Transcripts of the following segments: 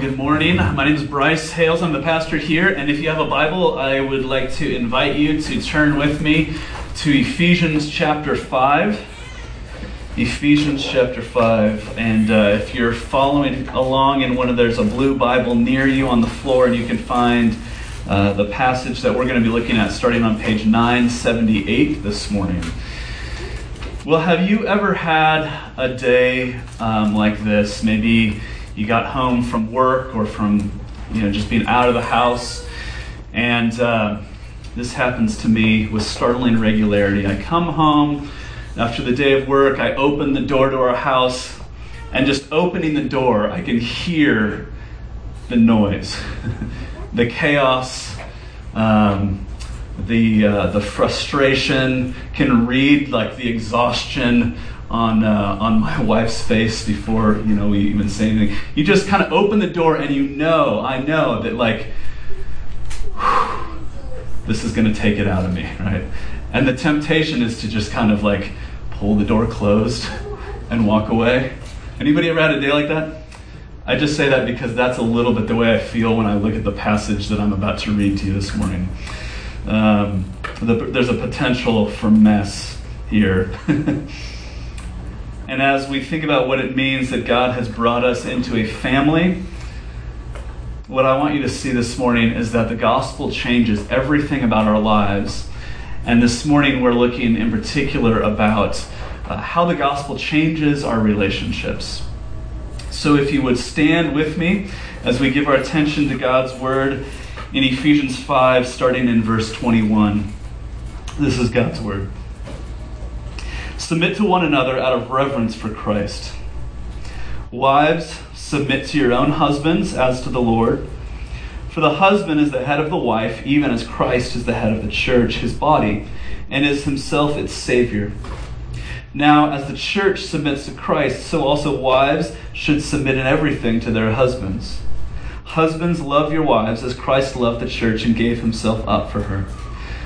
Good morning. My name is Bryce Hales. I'm the pastor here. And if you have a Bible, I would like to invite you to turn with me to Ephesians chapter 5. Ephesians chapter 5. And uh, if you're following along in one of there's a blue Bible near you on the floor, and you can find uh, the passage that we're going to be looking at starting on page 978 this morning. Well, have you ever had a day um, like this? Maybe you got home from work or from you know just being out of the house, and uh, this happens to me with startling regularity. I come home after the day of work. I open the door to our house, and just opening the door, I can hear the noise, the chaos. Um, the uh, the frustration can read like the exhaustion on uh, on my wife's face before you know we even say anything. You just kind of open the door and you know, I know that like whew, this is going to take it out of me, right? And the temptation is to just kind of like pull the door closed and walk away. Anybody ever had a day like that? I just say that because that's a little bit the way I feel when I look at the passage that I'm about to read to you this morning. Um, the, there's a potential for mess here. And as we think about what it means that God has brought us into a family, what I want you to see this morning is that the gospel changes everything about our lives. And this morning we're looking in particular about uh, how the gospel changes our relationships. So if you would stand with me as we give our attention to God's word in Ephesians 5, starting in verse 21. This is God's word. Submit to one another out of reverence for Christ. Wives, submit to your own husbands as to the Lord. For the husband is the head of the wife, even as Christ is the head of the church, his body, and is himself its Savior. Now, as the church submits to Christ, so also wives should submit in everything to their husbands. Husbands, love your wives as Christ loved the church and gave himself up for her,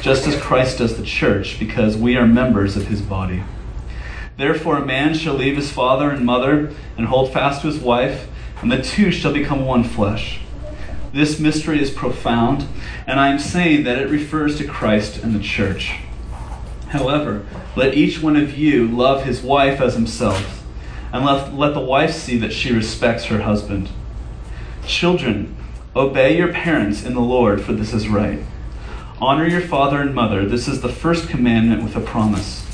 just as Christ does the church, because we are members of his body. Therefore, a man shall leave his father and mother and hold fast to his wife, and the two shall become one flesh. This mystery is profound, and I am saying that it refers to Christ and the church. However, let each one of you love his wife as himself, and let, let the wife see that she respects her husband. Children, Obey your parents in the Lord, for this is right. Honor your father and mother. This is the first commandment with a promise,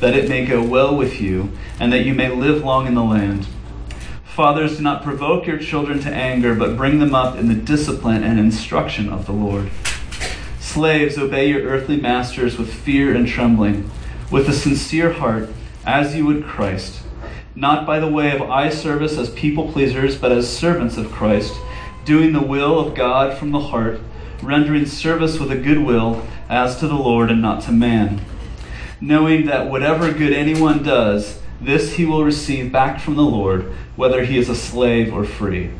that it may go well with you, and that you may live long in the land. Fathers, do not provoke your children to anger, but bring them up in the discipline and instruction of the Lord. Slaves, obey your earthly masters with fear and trembling, with a sincere heart, as you would Christ, not by the way of eye service as people pleasers, but as servants of Christ doing the will of God from the heart, rendering service with a good will as to the Lord and not to man, knowing that whatever good anyone does, this he will receive back from the Lord, whether he is a slave or free.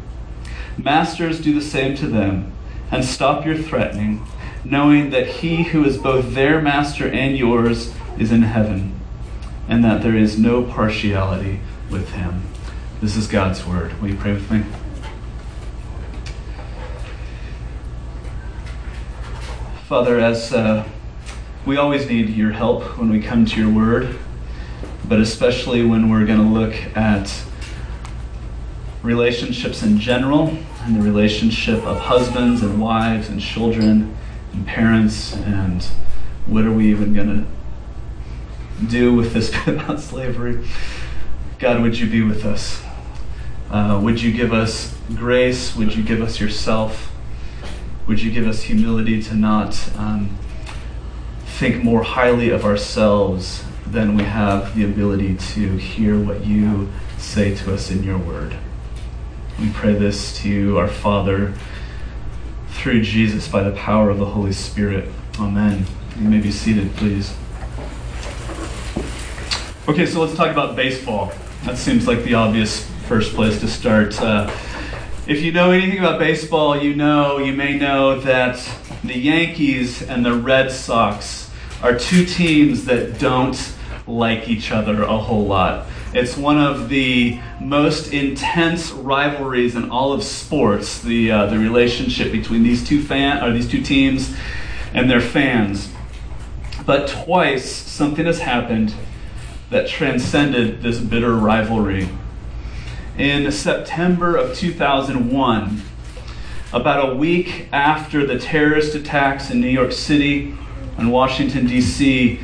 Masters, do the same to them, and stop your threatening, knowing that he who is both their master and yours is in heaven, and that there is no partiality with him. This is God's word. Will you pray with me? Father, as uh, we always need your help when we come to your word, but especially when we're going to look at relationships in general and the relationship of husbands and wives and children and parents and what are we even going to do with this bit about slavery. God, would you be with us? Uh, would you give us grace? Would you give us yourself? Would you give us humility to not um, think more highly of ourselves than we have the ability to hear what you say to us in your word? We pray this to our Father through Jesus by the power of the Holy Spirit. Amen. You may be seated, please. Okay, so let's talk about baseball. That seems like the obvious first place to start. Uh, if you know anything about baseball, you know, you may know that the Yankees and the Red Sox are two teams that don't like each other a whole lot. It's one of the most intense rivalries in all of sports. The uh, the relationship between these two fan or these two teams and their fans. But twice something has happened that transcended this bitter rivalry. In September of 2001, about a week after the terrorist attacks in New York City and Washington, D.C.,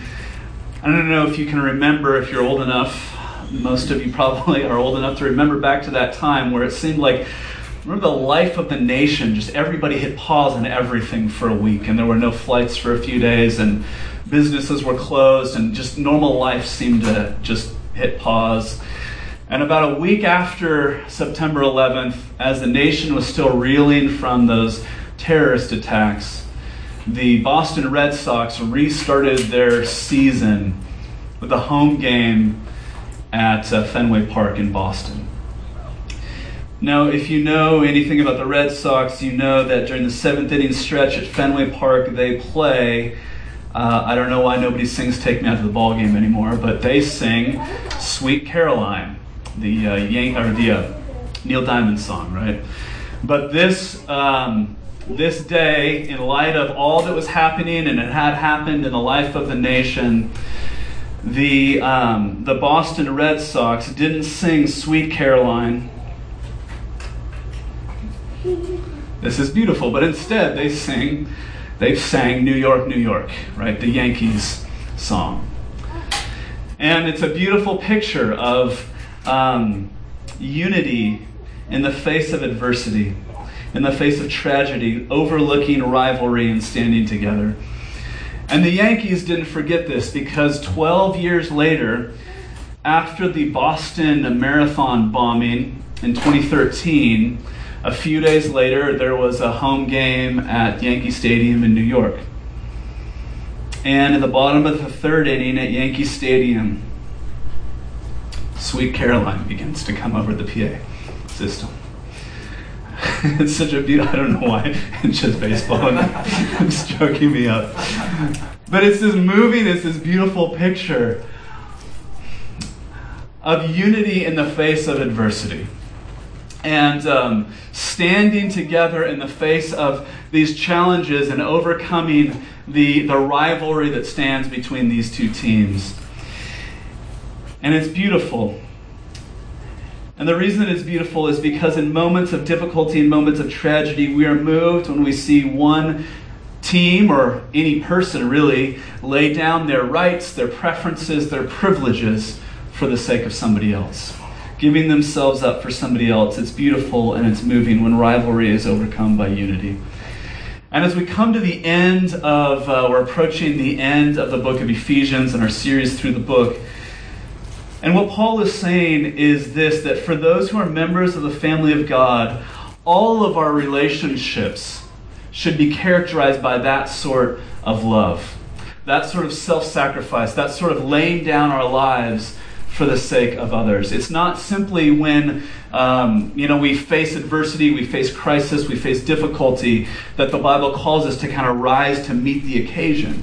I don't know if you can remember, if you're old enough, most of you probably are old enough to remember back to that time where it seemed like remember the life of the nation just everybody hit pause on everything for a week and there were no flights for a few days and businesses were closed and just normal life seemed to just hit pause and about a week after September 11th as the nation was still reeling from those terrorist attacks the Boston Red Sox restarted their season with a home game at uh, Fenway Park in Boston. Now, if you know anything about the Red Sox, you know that during the seventh inning stretch at Fenway Park, they play. Uh, I don't know why nobody sings "Take Me Out to the Ball Game" anymore, but they sing "Sweet Caroline," the uh, Yank or the Neil Diamond song, right? But this um, this day, in light of all that was happening and it had happened in the life of the nation, the, um, the Boston Red Sox didn't sing Sweet Caroline. This is beautiful, but instead they sing, they sang New York, New York, right? The Yankees song. And it's a beautiful picture of um, unity in the face of adversity, in the face of tragedy, overlooking rivalry and standing together. And the Yankees didn't forget this because 12 years later, after the Boston Marathon bombing in 2013, a few days later, there was a home game at Yankee Stadium in New York. And in the bottom of the third inning at Yankee Stadium, Sweet Caroline begins to come over the PA system. it's such a beautiful, I don't know why, it's just baseball and it's stroking me up. But it's this moving, it's this beautiful picture of unity in the face of adversity. And um, standing together in the face of these challenges and overcoming the, the rivalry that stands between these two teams. And it's beautiful. And the reason it's beautiful is because in moments of difficulty, in moments of tragedy, we are moved when we see one team or any person really lay down their rights, their preferences, their privileges for the sake of somebody else. Giving themselves up for somebody else. It's beautiful and it's moving when rivalry is overcome by unity. And as we come to the end of, uh, we're approaching the end of the book of Ephesians and our series through the book. And what Paul is saying is this that for those who are members of the family of God, all of our relationships should be characterized by that sort of love, that sort of self sacrifice, that sort of laying down our lives for the sake of others. It's not simply when um, you know we face adversity, we face crisis, we face difficulty that the Bible calls us to kind of rise to meet the occasion.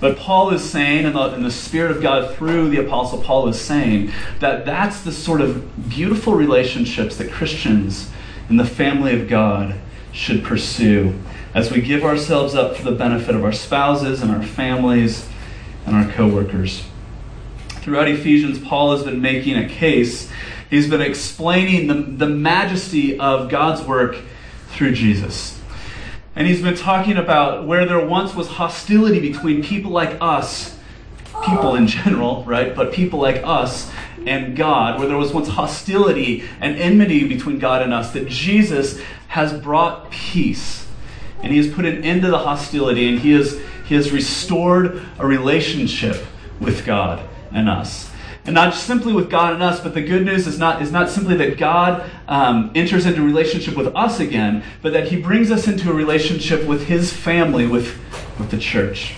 But Paul is saying, and the, and the, Spirit of God through the Apostle Paul is saying, that that's the sort of beautiful relationships that Christians in the family of God should pursue as we give ourselves up for the benefit of our spouses and our families and our coworkers. Throughout Ephesians, Paul has been making a case. He's been explaining the, the majesty of God's work through Jesus. And he's been talking about where there once was hostility between people like us, people in general, right? But people like us and God, where there was once hostility and enmity between God and us, that Jesus has brought peace. And he has put an end to the hostility and he has, he has restored a relationship with God and us. And not just simply with God and us, but the good news is not, is not simply that God um, enters into relationship with us again, but that He brings us into a relationship with His family, with, with the church.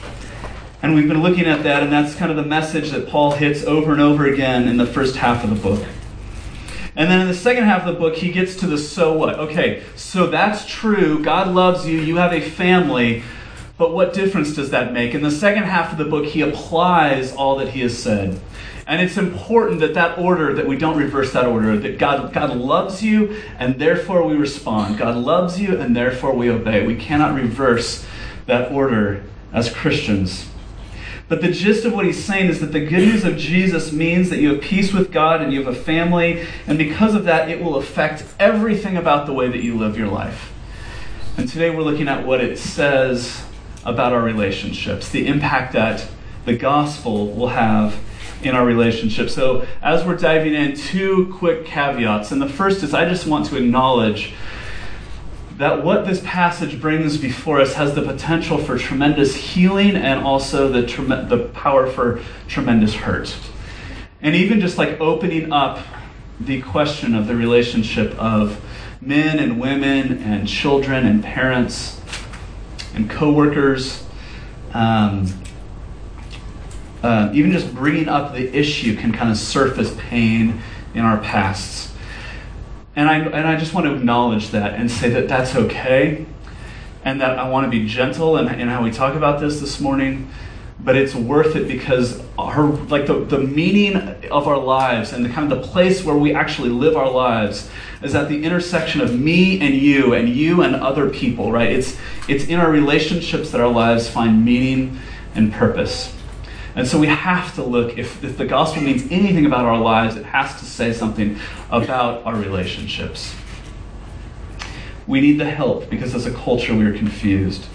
And we've been looking at that, and that's kind of the message that Paul hits over and over again in the first half of the book. And then in the second half of the book, he gets to the so what. Okay, so that's true. God loves you. You have a family. But what difference does that make? In the second half of the book, he applies all that he has said. And it's important that that order, that we don't reverse that order, that God, God loves you and therefore we respond. God loves you and therefore we obey. We cannot reverse that order as Christians. But the gist of what he's saying is that the good news of Jesus means that you have peace with God and you have a family, and because of that, it will affect everything about the way that you live your life. And today we're looking at what it says about our relationships, the impact that the gospel will have in our relationship. So, as we're diving in, two quick caveats. And the first is I just want to acknowledge that what this passage brings before us has the potential for tremendous healing and also the, the power for tremendous hurt. And even just like opening up the question of the relationship of men and women and children and parents and coworkers, um, uh, even just bringing up the issue can kind of surface pain in our pasts. And I, and I just want to acknowledge that and say that that's okay. And that I want to be gentle in, in how we talk about this this morning. But it's worth it because our, like the, the meaning of our lives and the kind of the place where we actually live our lives is at the intersection of me and you and you and other people, right? It's, it's in our relationships that our lives find meaning and purpose. And so we have to look, if, if the gospel means anything about our lives, it has to say something about our relationships. We need the help because as a culture we are confused.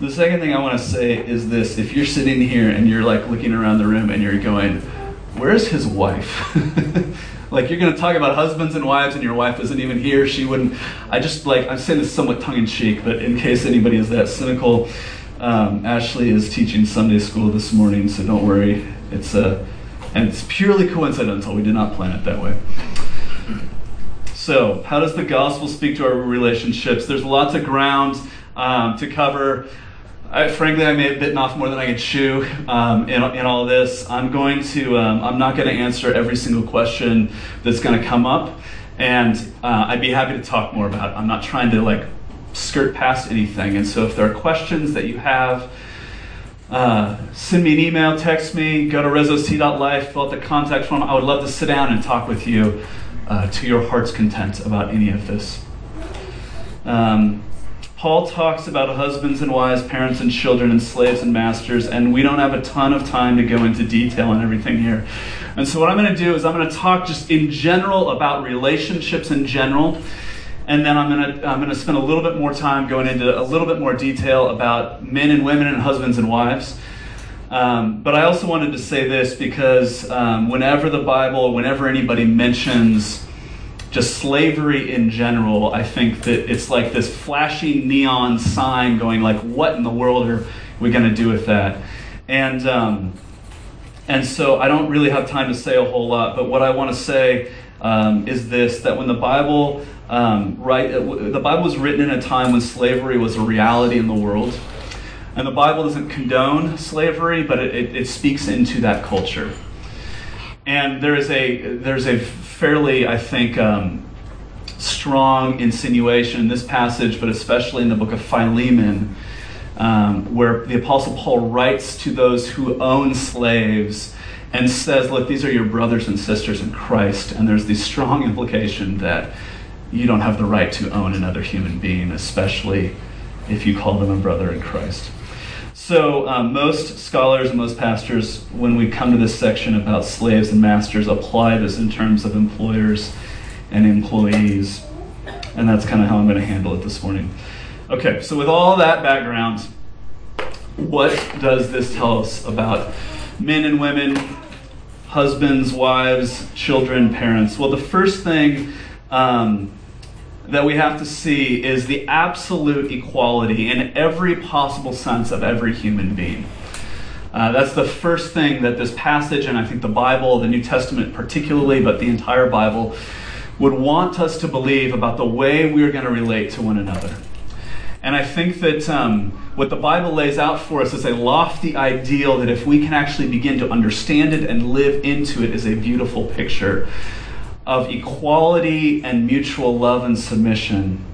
The second thing I want to say is this if you're sitting here and you're like looking around the room and you're going, Where's his wife? like you're going to talk about husbands and wives and your wife isn't even here she wouldn't i just like i'm saying this somewhat tongue-in-cheek but in case anybody is that cynical um, Ashley is teaching Sunday school this morning, so don't worry. It's a, uh, and it's purely coincidental. We did not plan it that way. So, how does the gospel speak to our relationships? There's lots of ground um, to cover. I, frankly, I may have bitten off more than I could chew um, in, in all this. I'm going to, um, I'm not going to answer every single question that's going to come up, and uh, I'd be happy to talk more about it. I'm not trying to like skirt past anything. And so if there are questions that you have, uh, send me an email, text me, go to resoc.life, fill out the contact form. I would love to sit down and talk with you uh, to your heart's content about any of this. Um, Paul talks about husbands and wives, parents and children, and slaves and masters, and we don't have a ton of time to go into detail on everything here. And so, what I'm going to do is I'm going to talk just in general about relationships in general and then I'm gonna I'm gonna spend a little bit more time going into a little bit more detail about men and women and husbands and wives. Um, but I also wanted to say this because um, whenever the Bible, whenever anybody mentions just slavery in general, I think that it's like this flashing neon sign going like, what in the world are we going to do with that? And um, and so I don't really have time to say a whole lot, but what I want to say um, is this: that when the Bible um, right, the Bible was written in a time when slavery was a reality in the world. And the Bible doesn't condone slavery, but it, it, it speaks into that culture. And there is a, there's a fairly, I think, um, strong insinuation in this passage, but especially in the book of Philemon, um, where the Apostle Paul writes to those who own slaves and says, Look, these are your brothers and sisters in Christ. And there's the strong implication that you don't have the right to own another human being, especially if you call them a brother in Christ. So, um, most scholars and most pastors, when we come to this section about slaves and masters, apply this in terms of employers and employees. And that's kind of how I'm going to handle it this morning. Okay, so with all that background, what does this tell us about men and women, husbands, wives, children, parents? Well, the first thing um, that we have to see is the absolute equality in every possible sense of every human being. Uh, that's the first thing that this passage, and I think the Bible, the New Testament particularly, but the entire Bible, would want us to believe about the way we're going to relate to one another. And I think that um, what the Bible lays out for us is a lofty ideal that if we can actually begin to understand it and live into it, is a beautiful picture of equality and mutual love and submission.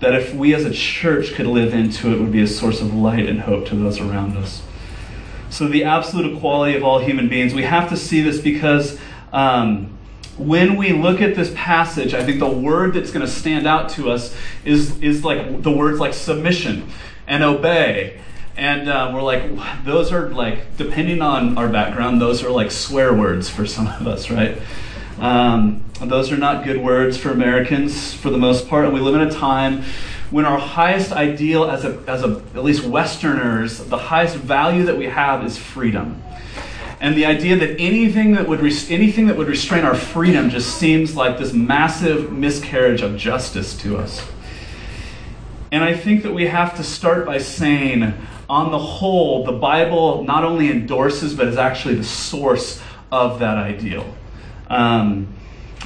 That if we as a church could live into it, would be a source of light and hope to those around us. So, the absolute equality of all human beings, we have to see this because um, when we look at this passage, I think the word that's going to stand out to us is, is like the words like submission and obey. And uh, we're like, those are like, depending on our background, those are like swear words for some of us, right? Um, those are not good words for Americans for the most part. And we live in a time when our highest ideal as a, as a, at least Westerners, the highest value that we have is freedom. And the idea that anything that would anything that would restrain our freedom just seems like this massive miscarriage of justice to us. And I think that we have to start by saying, on the whole, the Bible not only endorses, but is actually the source of that ideal. Um,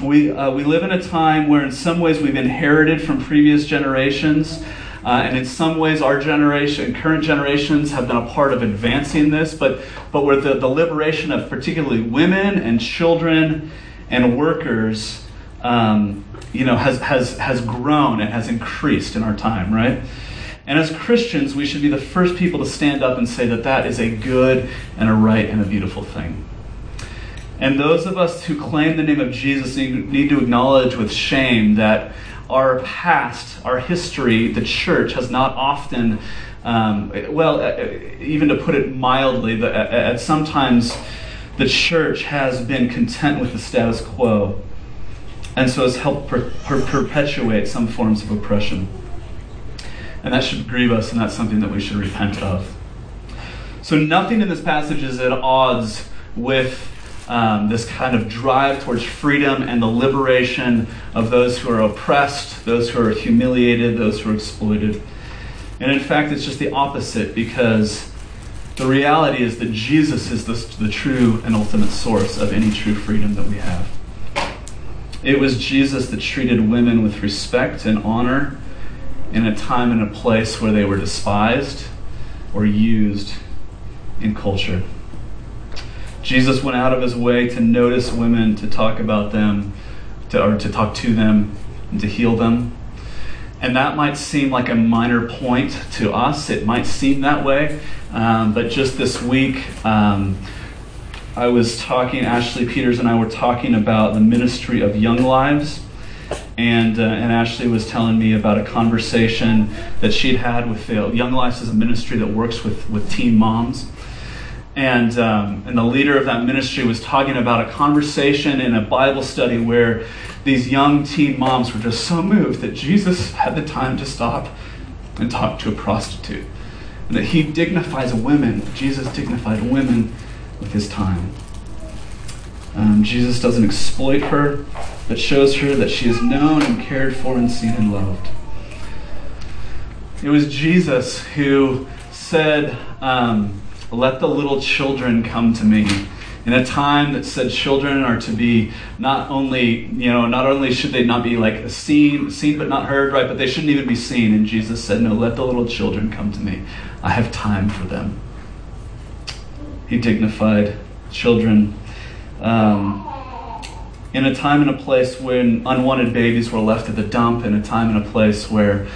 we, uh, we live in a time where, in some ways, we've inherited from previous generations. Uh, and in some ways, our generation, current generations, have been a part of advancing this, but, but where the, the liberation of particularly women and children and workers um, you know, has, has, has grown and has increased in our time, right? And as Christians, we should be the first people to stand up and say that that is a good and a right and a beautiful thing. And those of us who claim the name of Jesus need to acknowledge with shame that our past, our history, the church has not often, um, well, uh, even to put it mildly, at sometimes the church has been content with the status quo. And so has helped per- per- perpetuate some forms of oppression. And that should grieve us, and that's something that we should repent of. So, nothing in this passage is at odds with um, this kind of drive towards freedom and the liberation of those who are oppressed, those who are humiliated, those who are exploited. And in fact, it's just the opposite because the reality is that Jesus is the, the true and ultimate source of any true freedom that we have. It was Jesus that treated women with respect and honor in a time and a place where they were despised or used in culture. Jesus went out of his way to notice women, to talk about them, to, or to talk to them, and to heal them. And that might seem like a minor point to us. It might seem that way. Um, but just this week, um, I was talking, Ashley Peters and I were talking about the ministry of Young Lives. And, uh, and Ashley was telling me about a conversation that she'd had with Young Lives is a ministry that works with, with teen moms. And, um, and the leader of that ministry was talking about a conversation in a Bible study where these young teen moms were just so moved that Jesus had the time to stop and talk to a prostitute. And that he dignifies women, Jesus dignified women with his time. Um, Jesus doesn't exploit her, but shows her that she is known and cared for and seen and loved. It was Jesus who said, um, let the little children come to me. In a time that said children are to be not only, you know, not only should they not be like seen, seen but not heard, right, but they shouldn't even be seen. And Jesus said, No, let the little children come to me. I have time for them. He dignified children. Um, in a time and a place when unwanted babies were left at the dump, in a time and a place where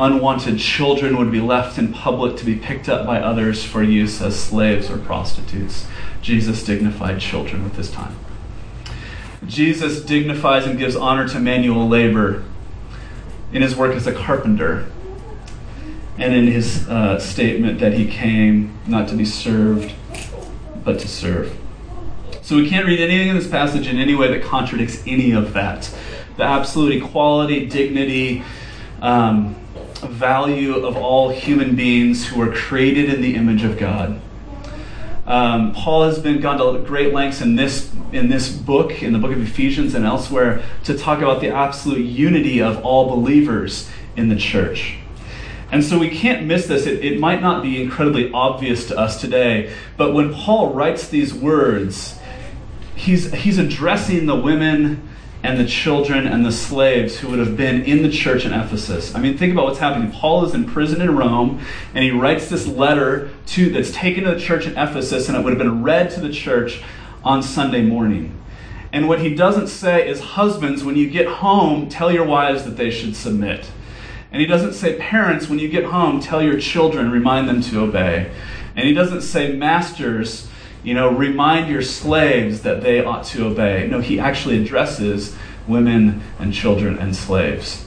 unwanted children would be left in public to be picked up by others for use as slaves or prostitutes. Jesus dignified children with his time. Jesus dignifies and gives honor to manual labor in his work as a carpenter and in his uh, statement that he came not to be served, but to serve. So we can't read anything in this passage in any way that contradicts any of that. The absolute equality, dignity, um, value of all human beings who are created in the image of God. Um, Paul has been gone to great lengths in this in this book, in the book of Ephesians and elsewhere, to talk about the absolute unity of all believers in the church. And so we can't miss this. It, it might not be incredibly obvious to us today, but when Paul writes these words, he's, he's addressing the women and the children and the slaves who would have been in the church in Ephesus. I mean, think about what's happening. Paul is in prison in Rome, and he writes this letter to that's taken to the church in Ephesus, and it would have been read to the church on Sunday morning. And what he doesn't say is, husbands, when you get home, tell your wives that they should submit. And he doesn't say, parents, when you get home, tell your children, remind them to obey. And he doesn't say, masters, you know, remind your slaves that they ought to obey. No, he actually addresses women and children and slaves.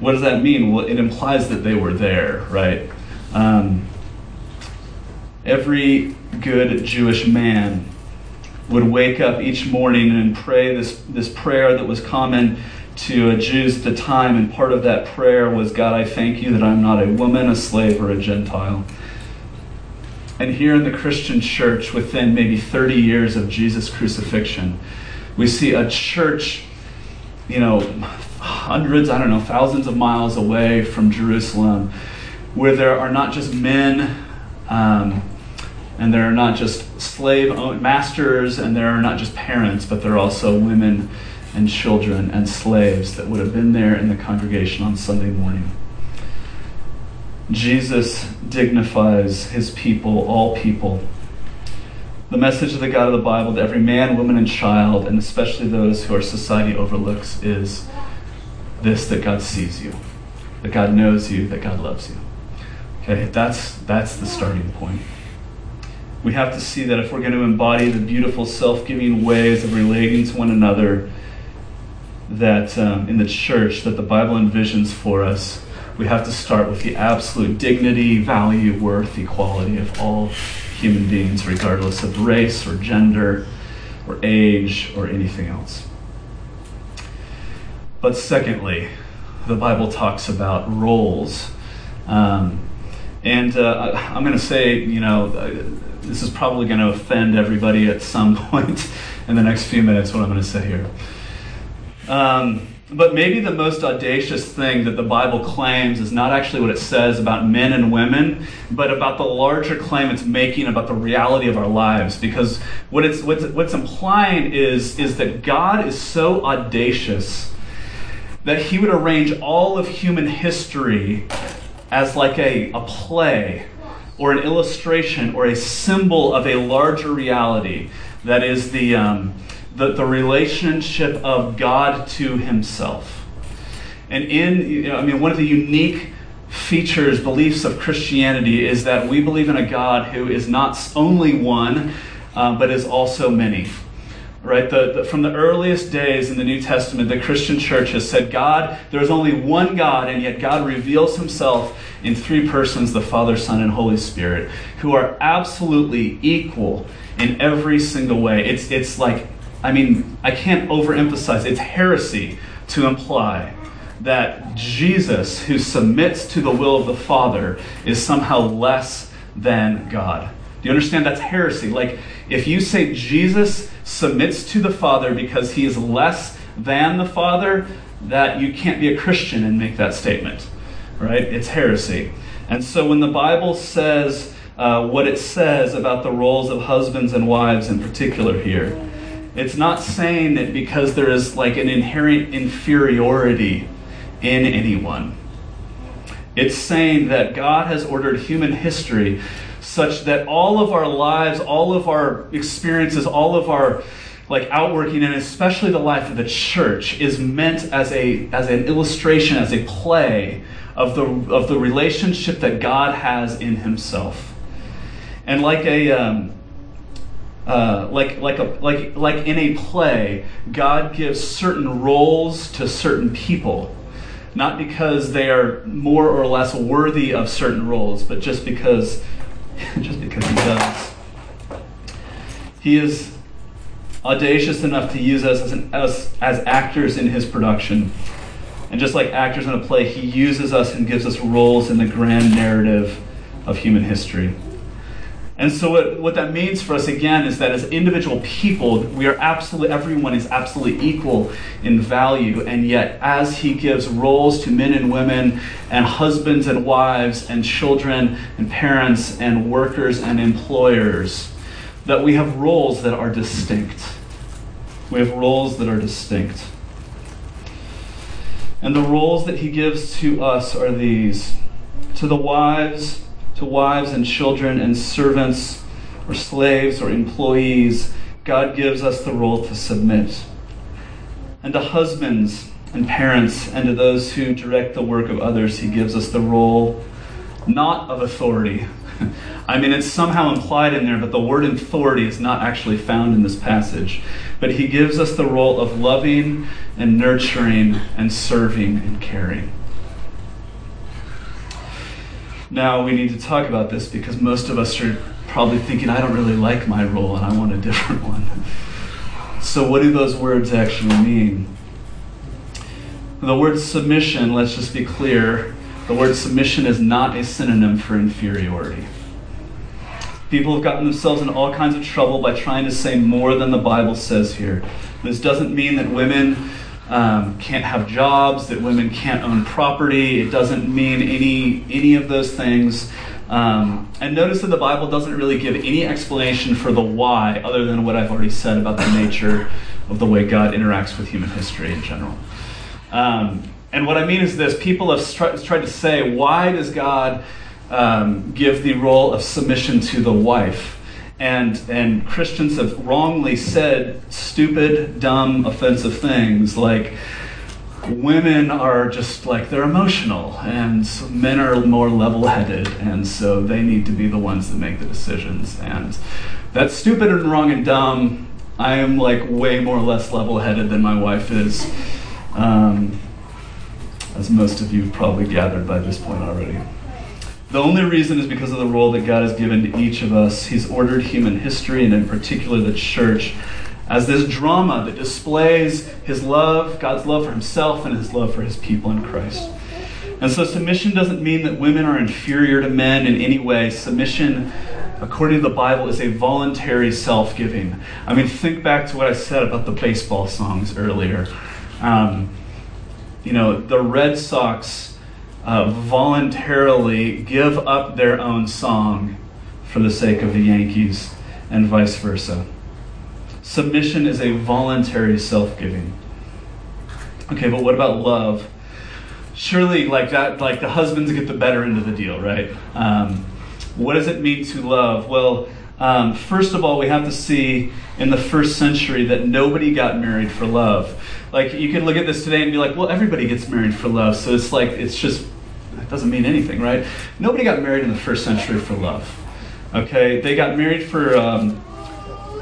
What does that mean? Well, it implies that they were there, right? Um, every good Jewish man would wake up each morning and pray this, this prayer that was common to Jews at the time, and part of that prayer was God, I thank you that I'm not a woman, a slave, or a Gentile. And here in the Christian church, within maybe 30 years of Jesus' crucifixion, we see a church, you know, hundreds, I don't know, thousands of miles away from Jerusalem, where there are not just men um, and there are not just slave masters and there are not just parents, but there are also women and children and slaves that would have been there in the congregation on Sunday morning. Jesus dignifies his people, all people. The message of the God of the Bible to every man, woman, and child, and especially those who our society overlooks, is this that God sees you, that God knows you, that God loves you. Okay, that's, that's the starting point. We have to see that if we're going to embody the beautiful self giving ways of relating to one another, that um, in the church that the Bible envisions for us, we have to start with the absolute dignity, value, worth, equality of all human beings, regardless of race or gender or age or anything else. But secondly, the Bible talks about roles. Um, and uh, I'm going to say, you know, uh, this is probably going to offend everybody at some point in the next few minutes, what I'm going to say here. Um, but maybe the most audacious thing that the Bible claims is not actually what it says about men and women, but about the larger claim it's making about the reality of our lives. Because what it's, what's, what's implying is, is that God is so audacious that he would arrange all of human history as like a, a play or an illustration or a symbol of a larger reality that is the. Um, the, the relationship of God to himself. And in, you know, I mean, one of the unique features, beliefs of Christianity is that we believe in a God who is not only one, um, but is also many. Right? The, the, from the earliest days in the New Testament, the Christian church has said, God, there is only one God, and yet God reveals himself in three persons the Father, Son, and Holy Spirit, who are absolutely equal in every single way. It's, it's like I mean, I can't overemphasize, it's heresy to imply that Jesus, who submits to the will of the Father, is somehow less than God. Do you understand? That's heresy. Like, if you say Jesus submits to the Father because he is less than the Father, that you can't be a Christian and make that statement, right? It's heresy. And so when the Bible says uh, what it says about the roles of husbands and wives in particular here, it's not saying that because there is like an inherent inferiority in anyone. It's saying that God has ordered human history such that all of our lives, all of our experiences, all of our like outworking and especially the life of the church is meant as a as an illustration as a play of the of the relationship that God has in himself. And like a um, uh, like like a like like in a play, God gives certain roles to certain people, not because they are more or less worthy of certain roles, but just because just because He does. He is audacious enough to use us as, an, as, as actors in His production. And just like actors in a play, He uses us and gives us roles in the grand narrative of human history. And so, what, what that means for us again is that as individual people, we are absolutely, everyone is absolutely equal in value. And yet, as He gives roles to men and women, and husbands and wives, and children and parents, and workers and employers, that we have roles that are distinct. We have roles that are distinct. And the roles that He gives to us are these to the wives, to wives and children and servants or slaves or employees, God gives us the role to submit. And to husbands and parents and to those who direct the work of others, He gives us the role not of authority. I mean, it's somehow implied in there, but the word authority is not actually found in this passage. But He gives us the role of loving and nurturing and serving and caring. Now we need to talk about this because most of us are probably thinking, I don't really like my role and I want a different one. So, what do those words actually mean? The word submission, let's just be clear, the word submission is not a synonym for inferiority. People have gotten themselves in all kinds of trouble by trying to say more than the Bible says here. This doesn't mean that women um, can't have jobs, that women can't own property. It doesn't mean any any of those things. Um, and notice that the Bible doesn't really give any explanation for the why, other than what I've already said about the nature of the way God interacts with human history in general. Um, and what I mean is this: people have tried to say, why does God um, give the role of submission to the wife? And and Christians have wrongly said stupid, dumb, offensive things like women are just like they're emotional and men are more level-headed and so they need to be the ones that make the decisions. And that's stupid and wrong and dumb. I am like way more or less level-headed than my wife is. Um, as most of you probably gathered by this point already the only reason is because of the role that God has given to each of us. He's ordered human history, and in particular the church, as this drama that displays his love, God's love for himself, and his love for his people in Christ. And so, submission doesn't mean that women are inferior to men in any way. Submission, according to the Bible, is a voluntary self giving. I mean, think back to what I said about the baseball songs earlier. Um, you know, the Red Sox uh, voluntarily give up their own song for the sake of the Yankees and vice versa. Submission is a voluntary self giving. Okay, but what about love? Surely, like that, like the husbands get the better end of the deal, right? Um, what does it mean to love? Well, um, first of all, we have to see in the first century that nobody got married for love. Like, you can look at this today and be like, well, everybody gets married for love. So it's like, it's just doesn't mean anything, right? Nobody got married in the first century for love. Okay, they got married for um,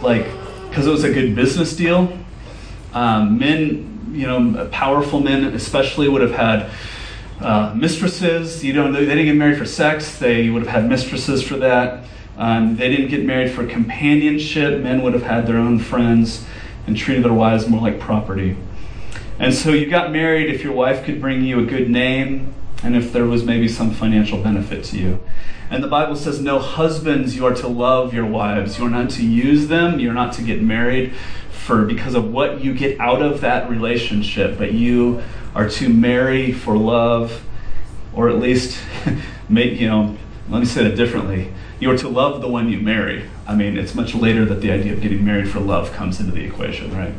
like because it was a good business deal. Um, men, you know, powerful men especially would have had uh, mistresses. You know, they didn't get married for sex. They would have had mistresses for that. Um, they didn't get married for companionship. Men would have had their own friends and treated their wives more like property. And so you got married if your wife could bring you a good name, and if there was maybe some financial benefit to you. And the Bible says, No, husbands, you are to love your wives. You are not to use them. You're not to get married for because of what you get out of that relationship, but you are to marry for love, or at least make, you know, let me say it differently. You are to love the one you marry. I mean, it's much later that the idea of getting married for love comes into the equation, right?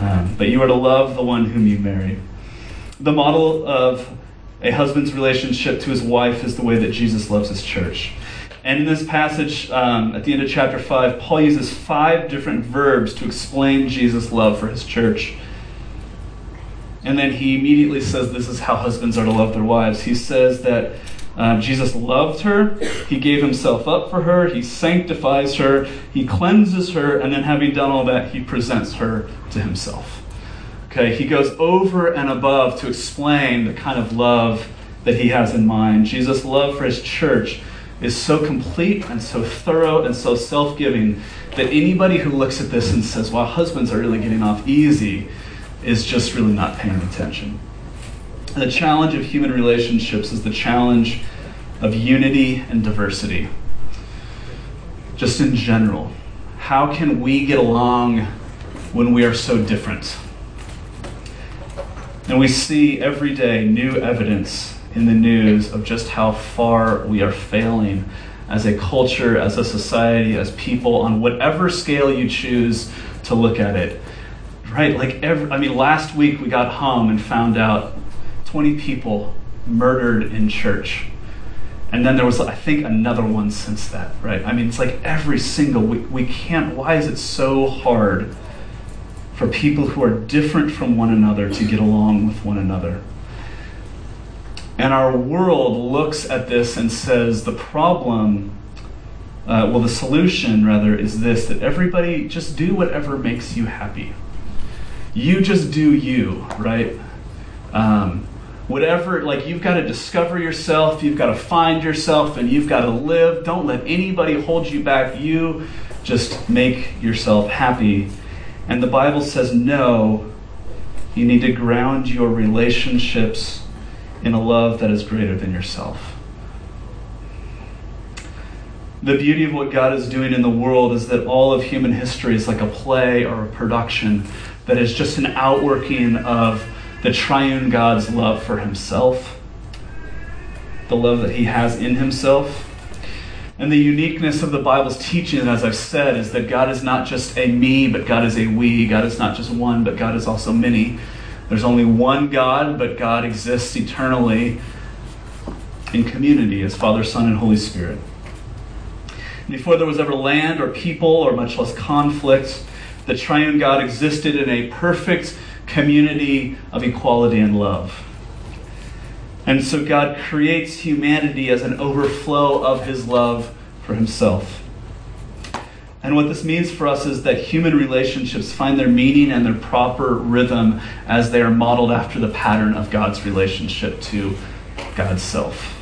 Um, but you are to love the one whom you marry. The model of a husband's relationship to his wife is the way that Jesus loves his church. And in this passage, um, at the end of chapter 5, Paul uses five different verbs to explain Jesus' love for his church. And then he immediately says this is how husbands are to love their wives. He says that uh, Jesus loved her, he gave himself up for her, he sanctifies her, he cleanses her, and then having done all that, he presents her to himself. Okay, he goes over and above to explain the kind of love that he has in mind. Jesus' love for his church is so complete and so thorough and so self giving that anybody who looks at this and says, wow, husbands are really getting off easy, is just really not paying attention. The challenge of human relationships is the challenge of unity and diversity. just in general. How can we get along when we are so different? And we see every day new evidence in the news of just how far we are failing as a culture, as a society, as people, on whatever scale you choose to look at it. Right? Like, every, I mean, last week we got home and found out 20 people murdered in church. And then there was, I think, another one since that, right? I mean, it's like every single week. We can't, why is it so hard for people who are different from one another to get along with one another? And our world looks at this and says the problem, uh, well, the solution rather, is this that everybody just do whatever makes you happy. You just do you, right? Um, whatever, like you've got to discover yourself, you've got to find yourself, and you've got to live. Don't let anybody hold you back. You just make yourself happy. And the Bible says, no, you need to ground your relationships in a love that is greater than yourself. The beauty of what God is doing in the world is that all of human history is like a play or a production that is just an outworking of the triune God's love for himself, the love that he has in himself. And the uniqueness of the Bible's teaching, as I've said, is that God is not just a me, but God is a we. God is not just one, but God is also many. There's only one God, but God exists eternally in community as Father, Son, and Holy Spirit. Before there was ever land or people or much less conflict, the triune God existed in a perfect community of equality and love. And so God creates humanity as an overflow of his love for himself. And what this means for us is that human relationships find their meaning and their proper rhythm as they are modeled after the pattern of God's relationship to God's self.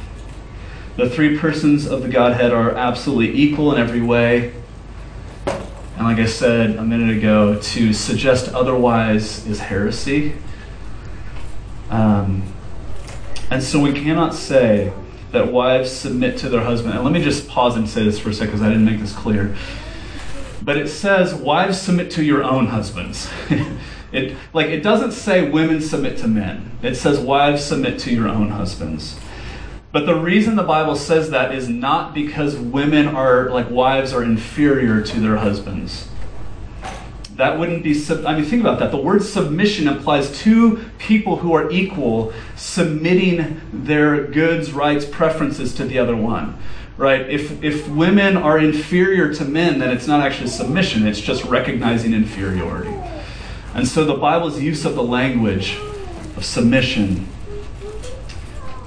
The three persons of the Godhead are absolutely equal in every way. And like I said a minute ago, to suggest otherwise is heresy. Um, and so we cannot say that wives submit to their husband. And let me just pause and say this for a second because I didn't make this clear but it says wives submit to your own husbands. it like it doesn't say women submit to men. It says wives submit to your own husbands. But the reason the Bible says that is not because women are like wives are inferior to their husbands. That wouldn't be I mean think about that. The word submission implies two people who are equal submitting their goods, rights, preferences to the other one right? If, if women are inferior to men, then it's not actually submission, it's just recognizing inferiority. And so the Bible's use of the language of submission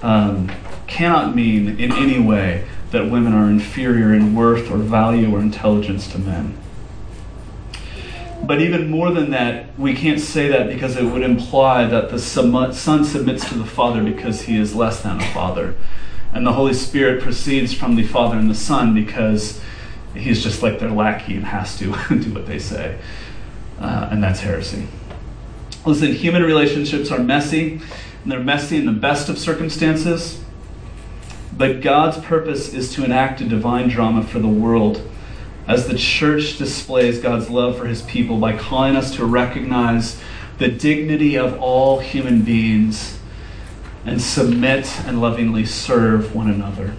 um, cannot mean in any way that women are inferior in worth or value or intelligence to men. But even more than that, we can't say that because it would imply that the son submits to the father because he is less than a father and the Holy Spirit proceeds from the Father and the Son because he's just like their lackey and has to do what they say. Uh, and that's heresy. Listen, human relationships are messy, and they're messy in the best of circumstances. But God's purpose is to enact a divine drama for the world as the church displays God's love for his people by calling us to recognize the dignity of all human beings and submit and lovingly serve one another.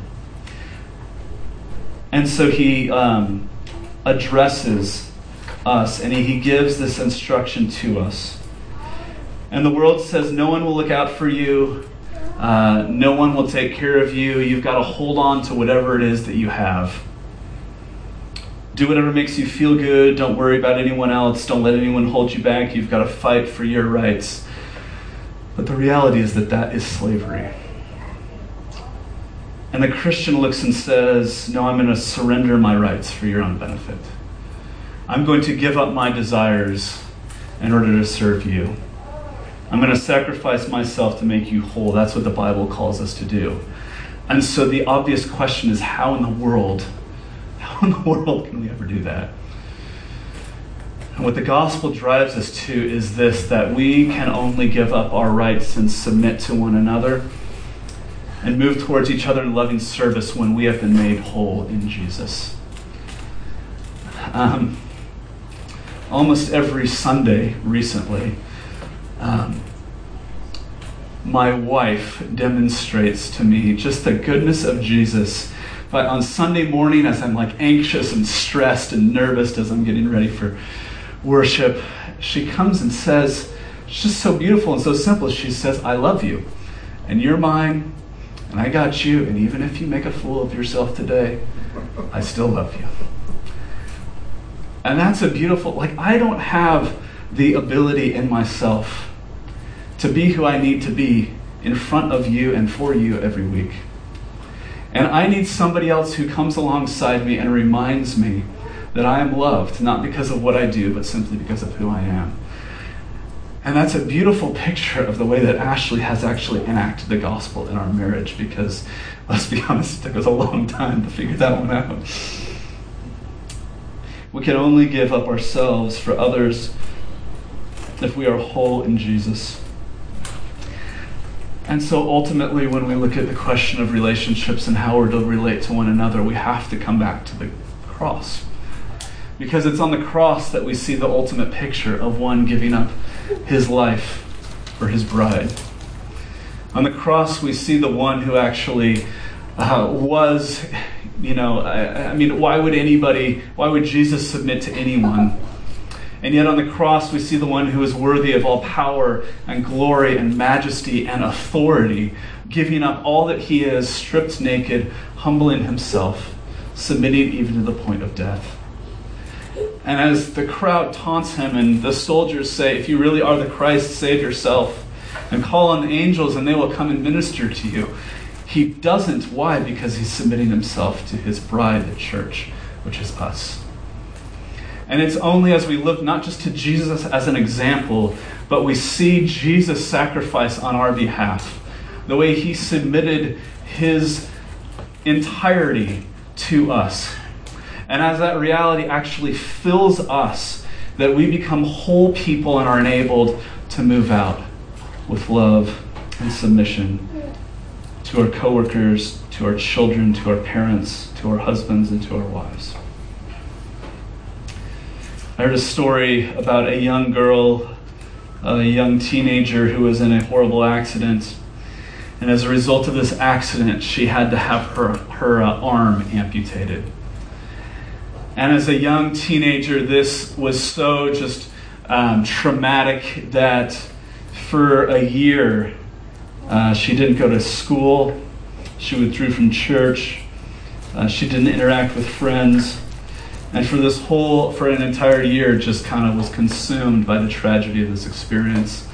And so he um, addresses us and he, gives this instruction to us. And the world says, No one will look out for you, uh, no one will take care of you. You've got to hold on to whatever it is that you have. Do whatever makes you feel good. Don't worry about anyone else. Don't let anyone hold you back. You've got to fight for your rights. But the reality is that that is slavery. And the Christian looks and says, No, I'm going to surrender my rights for your own benefit. I'm going to give up my desires in order to serve you. I'm going to sacrifice myself to make you whole. That's what the Bible calls us to do. And so the obvious question is how in the world, how in the world can we ever do that? And what the gospel drives us to is this that we can only give up our rights and submit to one another and move towards each other in loving service when we have been made whole in Jesus. um, almost every Sunday recently, um, my wife demonstrates to me just the goodness of Jesus. But on Sunday morning, as I'm like anxious and stressed and nervous as I'm getting ready for worship, she comes and says, it's just so beautiful and so simple. She says, I love you, and you're mine, and I got you, and even if you make a fool of yourself today, I still love you. And that's a beautiful, like, I don't have the ability in myself to be who I need to be in front of you and for you every week. And I need somebody else who comes alongside me and reminds me that I am loved, not because of what I do, but simply because of who I am. And that's a beautiful picture of the way that Ashley has actually enacted the gospel in our marriage because, let's be honest, it took us a long time to figure that one out. We can only give up ourselves for others if we are whole in Jesus. And so ultimately, when we look at the question of relationships and how we're to relate to one another, we have to come back to the cross. Because it's on the cross that we see the ultimate picture of one giving up his life for his bride. On the cross, we see the one who actually uh, was, you know, I, I mean, why would anybody, why would Jesus submit to anyone? And yet on the cross, we see the one who is worthy of all power and glory and majesty and authority, giving up all that he is, stripped naked, humbling himself, submitting even to the point of death. And as the crowd taunts him and the soldiers say, If you really are the Christ, save yourself and call on the angels and they will come and minister to you. He doesn't. Why? Because he's submitting himself to his bride, the church, which is us. And it's only as we look not just to Jesus as an example, but we see Jesus sacrifice on our behalf, the way he submitted his entirety to us. And as that reality actually fills us, that we become whole people and are enabled to move out with love and submission to our coworkers, to our children, to our parents, to our husbands, and to our wives. I heard a story about a young girl, a young teenager who was in a horrible accident. And as a result of this accident, she had to have her, her uh, arm amputated. And as a young teenager, this was so just um, traumatic that for a year, uh, she didn't go to school. She withdrew from church. Uh, she didn't interact with friends and for this whole for an entire year just kind of was consumed by the tragedy of this experience.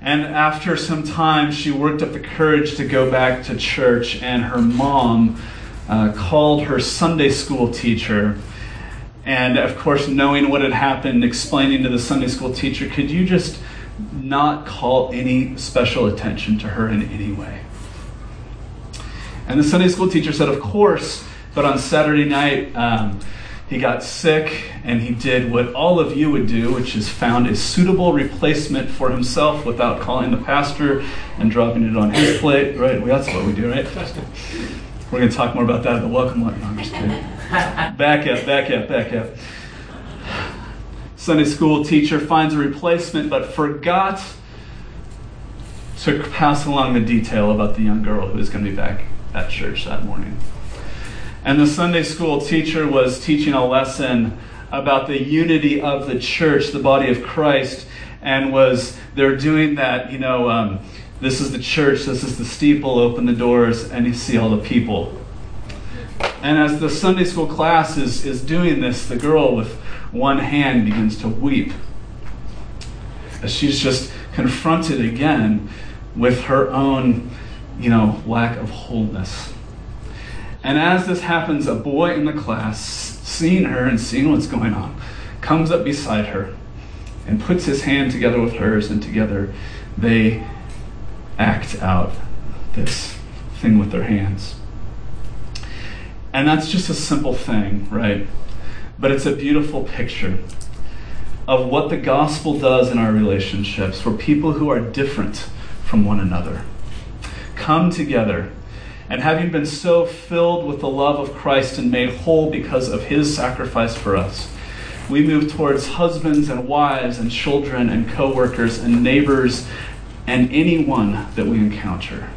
And after some time she worked up the courage to go back to church and her mom uh, called her sunday school teacher. And of course knowing what had happened explaining to the sunday school teacher could you just not call any special attention to her in any way? And the sunday school teacher said of course but on Saturday night, um, he got sick and he did what all of you would do, which is found a suitable replacement for himself without calling the pastor and dropping it on his plate. Right? Well, that's what we do, right? We're going to talk more about that at the welcome line. No, I'm just kidding. Back up, back up, back up. Sunday school teacher finds a replacement but forgot to pass along the detail about the young girl who was going to be back at church that morning. And the Sunday school teacher was teaching a lesson about the unity of the church, the body of Christ, and was they're doing that, you know, um, this is the church, this is the steeple, open the doors, and you see all the people. And as the Sunday school class is, is doing this, the girl with one hand begins to weep. As she's just confronted again with her own, you know, lack of wholeness. And as this happens, a boy in the class, seeing her and seeing what's going on, comes up beside her and puts his hand together with hers, and together they act out this thing with their hands. And that's just a simple thing, right? But it's a beautiful picture of what the gospel does in our relationships for people who are different from one another. Come together And having been so filled with the love of Christ and made whole because of his sacrifice for us, we move towards husbands and wives and children and co workers and neighbors and anyone that we encounter.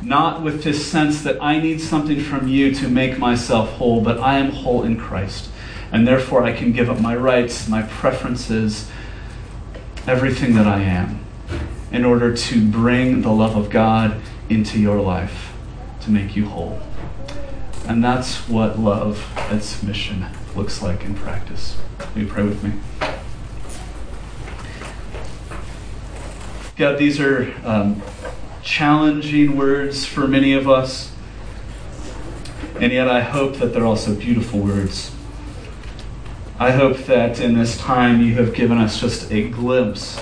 Not with this sense that I need something from you to make myself whole, but I am whole in Christ. And therefore I can give up my rights, my preferences, everything that I am in order to bring the love of God into your life to make you whole. And that's what love and submission looks like in practice. Will you pray with me? God, these are um, challenging words for many of us. And yet, I hope that they're also beautiful words. I hope that in this time you have given us just a glimpse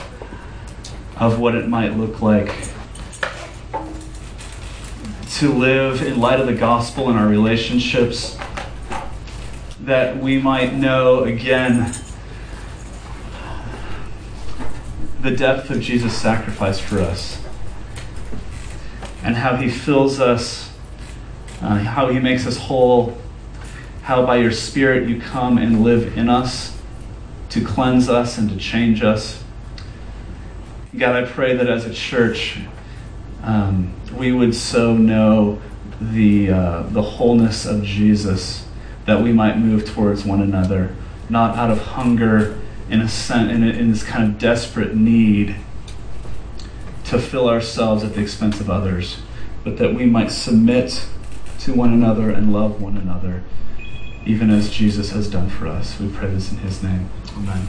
of what it might look like to live in light of the gospel in our relationships, that we might know again the depth of Jesus' sacrifice for us and how he fills us, uh, how he makes us whole, how by your Spirit you come and live in us to cleanse us and to change us. God, I pray that as a church, um, we would so know the, uh, the wholeness of Jesus that we might move towards one another, not out of hunger in a sense, in, a, in this kind of desperate need to fill ourselves at the expense of others, but that we might submit to one another and love one another, even as Jesus has done for us. We pray this in His name. Amen.